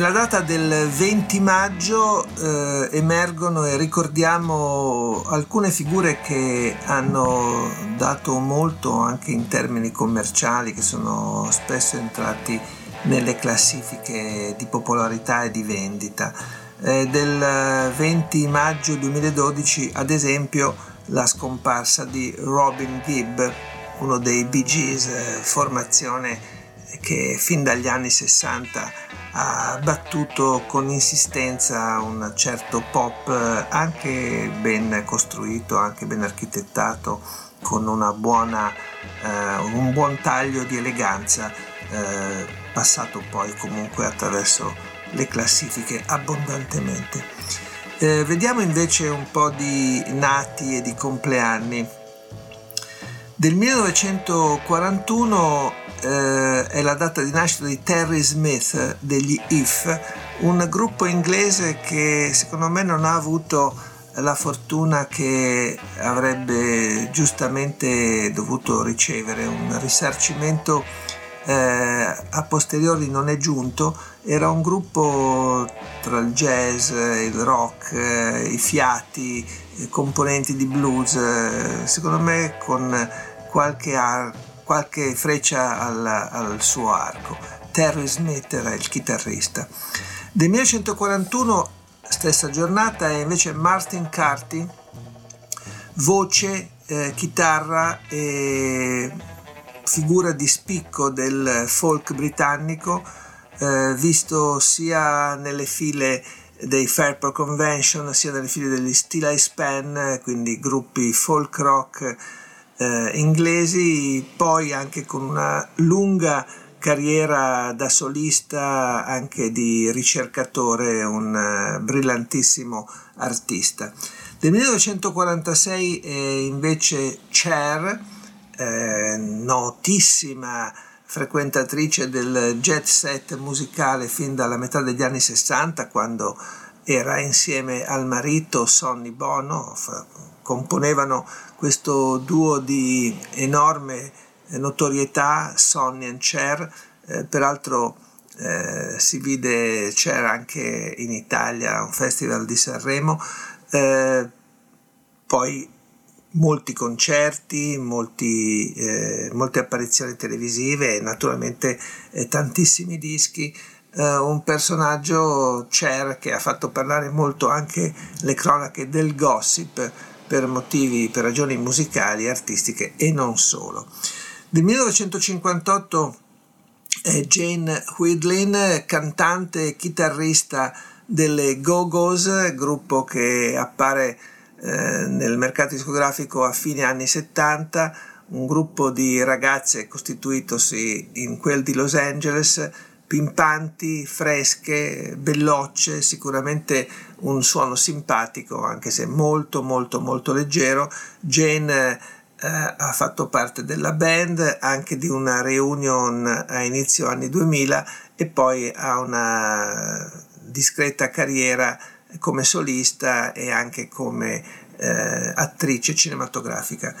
Nella data del 20 maggio eh, emergono e ricordiamo alcune figure che hanno dato molto anche in termini commerciali, che sono spesso entrati nelle classifiche di popolarità e di vendita. Eh, del 20 maggio 2012, ad esempio, la scomparsa di Robin Gibb, uno dei Bee Gees, eh, formazione che fin dagli anni 60 ha battuto con insistenza un certo pop anche ben costruito, anche ben architettato, con buona, eh, un buon taglio di eleganza, eh, passato poi comunque attraverso le classifiche abbondantemente. Eh, vediamo invece un po' di nati e di compleanni. Del 1941 eh, è la data di nascita di Terry Smith degli If, un gruppo inglese che secondo me non ha avuto la fortuna che avrebbe giustamente dovuto ricevere, un risarcimento eh, a posteriori non è giunto, era un gruppo tra il jazz, il rock, eh, i fiati, componenti di blues, eh, secondo me con qualche, ar- qualche freccia al, al, suo arco. Terry Smith era il chitarrista. Del 1941, stessa giornata, è invece Martin Carty, voce, eh, chitarra e figura di spicco del folk britannico, eh, visto sia nelle file dei Fairport Convention sia nelle file degli Steel Ice Pen, quindi gruppi folk rock eh, inglesi, poi anche con una lunga carriera da solista, anche di ricercatore, un uh, brillantissimo artista. Del 1946 è invece Cher, eh, notissima frequentatrice del jet set musicale fin dalla metà degli anni 60, quando era insieme al marito Sonny Bono, componevano questo duo di enorme notorietà, Sonny and Cher, eh, peraltro eh, si vide Cher anche in Italia un festival di Sanremo, eh, poi molti concerti, molti, eh, molte apparizioni televisive e naturalmente eh, tantissimi dischi Uh, un personaggio Cher che ha fatto parlare molto anche le cronache del gossip per motivi, per ragioni musicali, artistiche e non solo. Del 1958 è Jane Whidlin, cantante e chitarrista delle Go-Go's, gruppo che appare eh, nel mercato discografico a fine anni 70, un gruppo di ragazze costituitosi in quel di Los Angeles pimpanti, fresche, bellocce, sicuramente un suono simpatico, anche se molto molto molto leggero. Jane eh, ha fatto parte della band, anche di una reunion a inizio anni 2000 e poi ha una discreta carriera come solista e anche come eh, attrice cinematografica.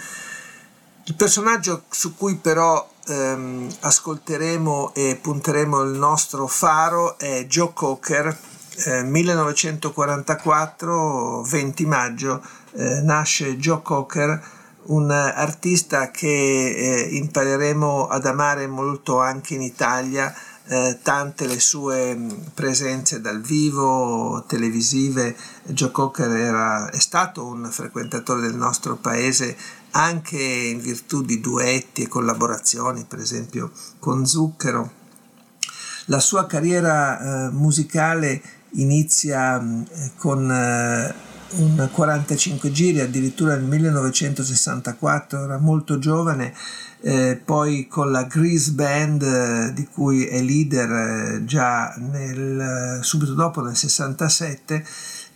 Il personaggio su cui però ehm, ascolteremo e punteremo il nostro faro è Joe Cocker, eh, 1944, 20 maggio, eh, nasce Joe Cocker, un artista che eh, impareremo ad amare molto anche in Italia, eh, tante le sue mm, presenze dal vivo, televisive. Joe Cocker era, è stato un frequentatore del nostro paese anche in virtù di duetti e collaborazioni, per esempio con Zucchero. La sua carriera eh, musicale inizia eh, con eh, un 45 giri addirittura nel 1964, era molto giovane, eh, poi con la Grease Band eh, di cui è leader eh, già nel, subito dopo nel 67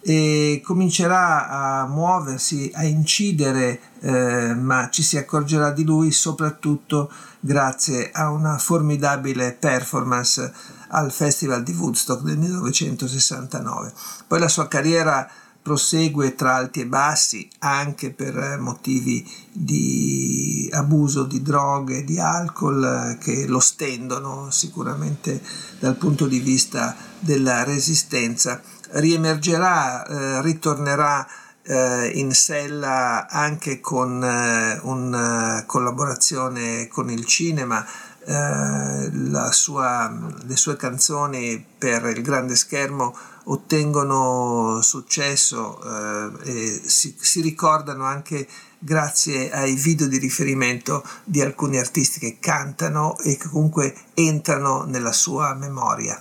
e comincerà a muoversi, a incidere, eh, ma ci si accorgerà di lui soprattutto grazie a una formidabile performance al Festival di Woodstock del 1969. Poi la sua carriera prosegue tra alti e bassi anche per motivi di abuso di droghe, di alcol che lo stendono sicuramente dal punto di vista della resistenza. Riemergerà, eh, ritornerà eh, in sella anche con eh, una collaborazione con il cinema sua, le sue canzoni per il grande schermo ottengono successo e si, si, ricordano anche grazie ai video di riferimento di alcuni artisti che cantano e che comunque entrano nella sua memoria.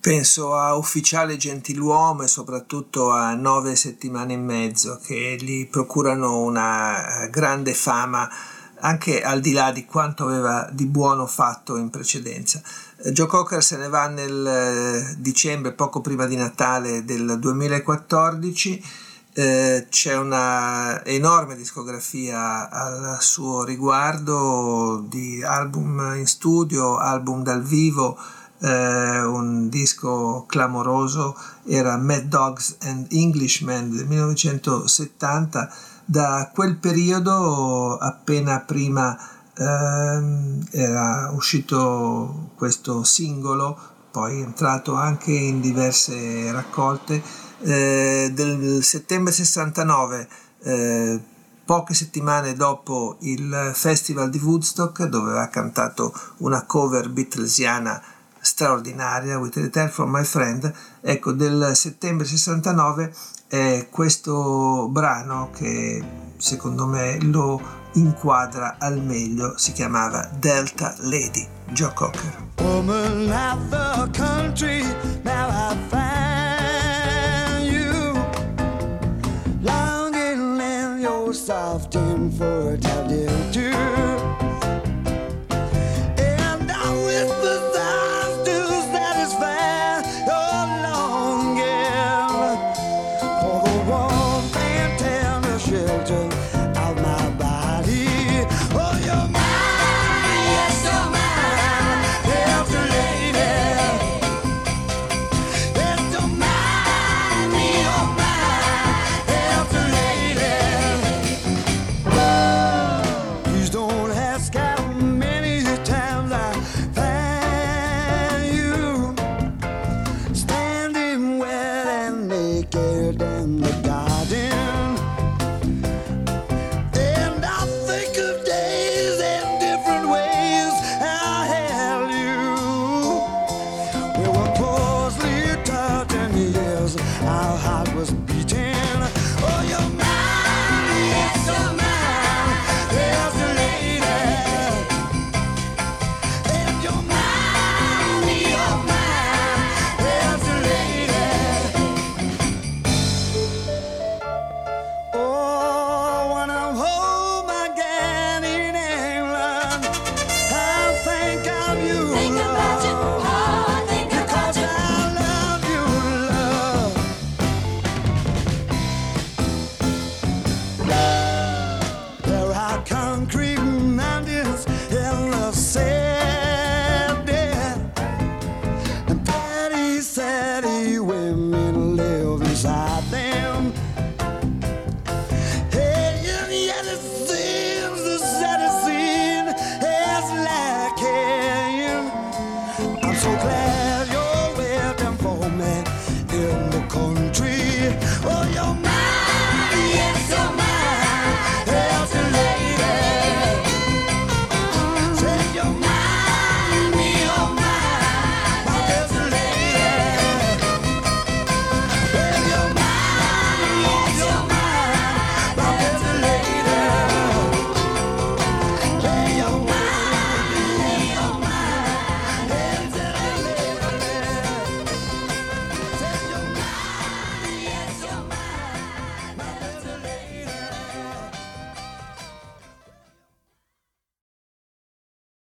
Penso a Ufficiale Gentiluomo e soprattutto a Nove settimane e mezzo che gli procurano una grande fama anche al di là di quanto aveva di buono fatto in precedenza. Eh, Joe Cocker se ne va nel eh, dicembre, poco prima di Natale del 2014. Eh, c'è una enorme discografia al suo riguardo di album in studio, album dal vivo, eh, un disco clamoroso era Mad Dogs and Englishmen del 1970 da quel periodo, appena prima ehm, era uscito questo singolo, poi è entrato anche in diverse raccolte, eh, del settembre 69, eh, poche settimane dopo il Festival di Woodstock, dove aveva cantato una cover beatlesiana straordinaria, With a Return for My Friend, ecco, del settembre 69 è questo brano che secondo me lo inquadra al meglio, si chiamava Delta Lady, Joe Cocker. Woman of the country, now I find you longing in your soft infertility.